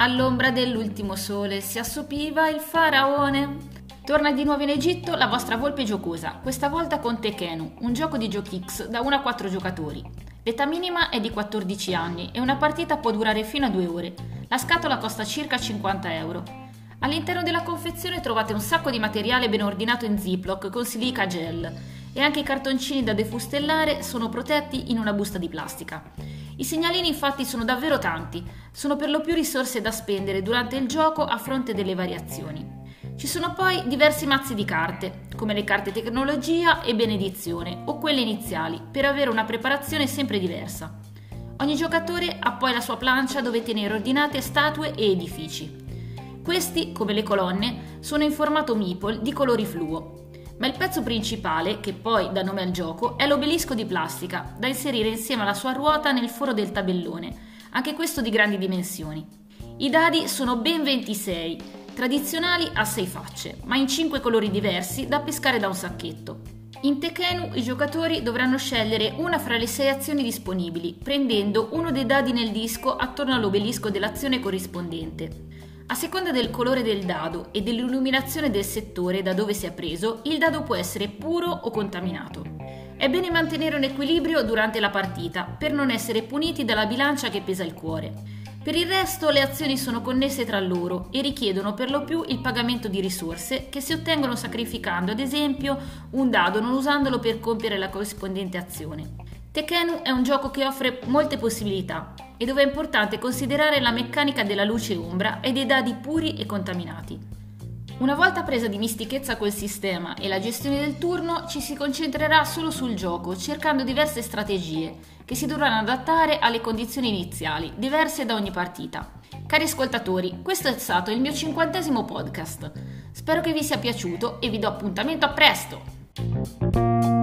All'ombra dell'ultimo sole si assopiva il faraone. Torna di nuovo in Egitto la vostra volpe giocosa, questa volta con Tekenu, un gioco di GiochX da 1 a 4 giocatori. L'età minima è di 14 anni e una partita può durare fino a 2 ore. La scatola costa circa 50 euro. All'interno della confezione trovate un sacco di materiale ben ordinato in Ziploc con silica gel e anche i cartoncini da defustellare sono protetti in una busta di plastica. I segnalini infatti sono davvero tanti, sono per lo più risorse da spendere durante il gioco a fronte delle variazioni. Ci sono poi diversi mazzi di carte, come le carte tecnologia e benedizione o quelle iniziali, per avere una preparazione sempre diversa. Ogni giocatore ha poi la sua plancia dove tenere ordinate statue e edifici. Questi, come le colonne, sono in formato meeple di colori fluo, ma il pezzo principale, che poi dà nome al gioco, è l'obelisco di plastica, da inserire insieme alla sua ruota nel foro del tabellone, anche questo di grandi dimensioni. I dadi sono ben 26 tradizionali a sei facce, ma in cinque colori diversi da pescare da un sacchetto. In Tekenu i giocatori dovranno scegliere una fra le sei azioni disponibili, prendendo uno dei dadi nel disco attorno all'obelisco dell'azione corrispondente. A seconda del colore del dado e dell'illuminazione del settore da dove si è preso, il dado può essere puro o contaminato. È bene mantenere un equilibrio durante la partita per non essere puniti dalla bilancia che pesa il cuore. Per il resto le azioni sono connesse tra loro e richiedono per lo più il pagamento di risorse che si ottengono sacrificando ad esempio un dado non usandolo per compiere la corrispondente azione. Tekenu è un gioco che offre molte possibilità e dove è importante considerare la meccanica della luce ombra e dei dadi puri e contaminati. Una volta presa di mistichezza col sistema e la gestione del turno, ci si concentrerà solo sul gioco, cercando diverse strategie che si dovranno adattare alle condizioni iniziali, diverse da ogni partita. Cari ascoltatori, questo è stato il mio cinquantesimo podcast. Spero che vi sia piaciuto e vi do appuntamento a presto!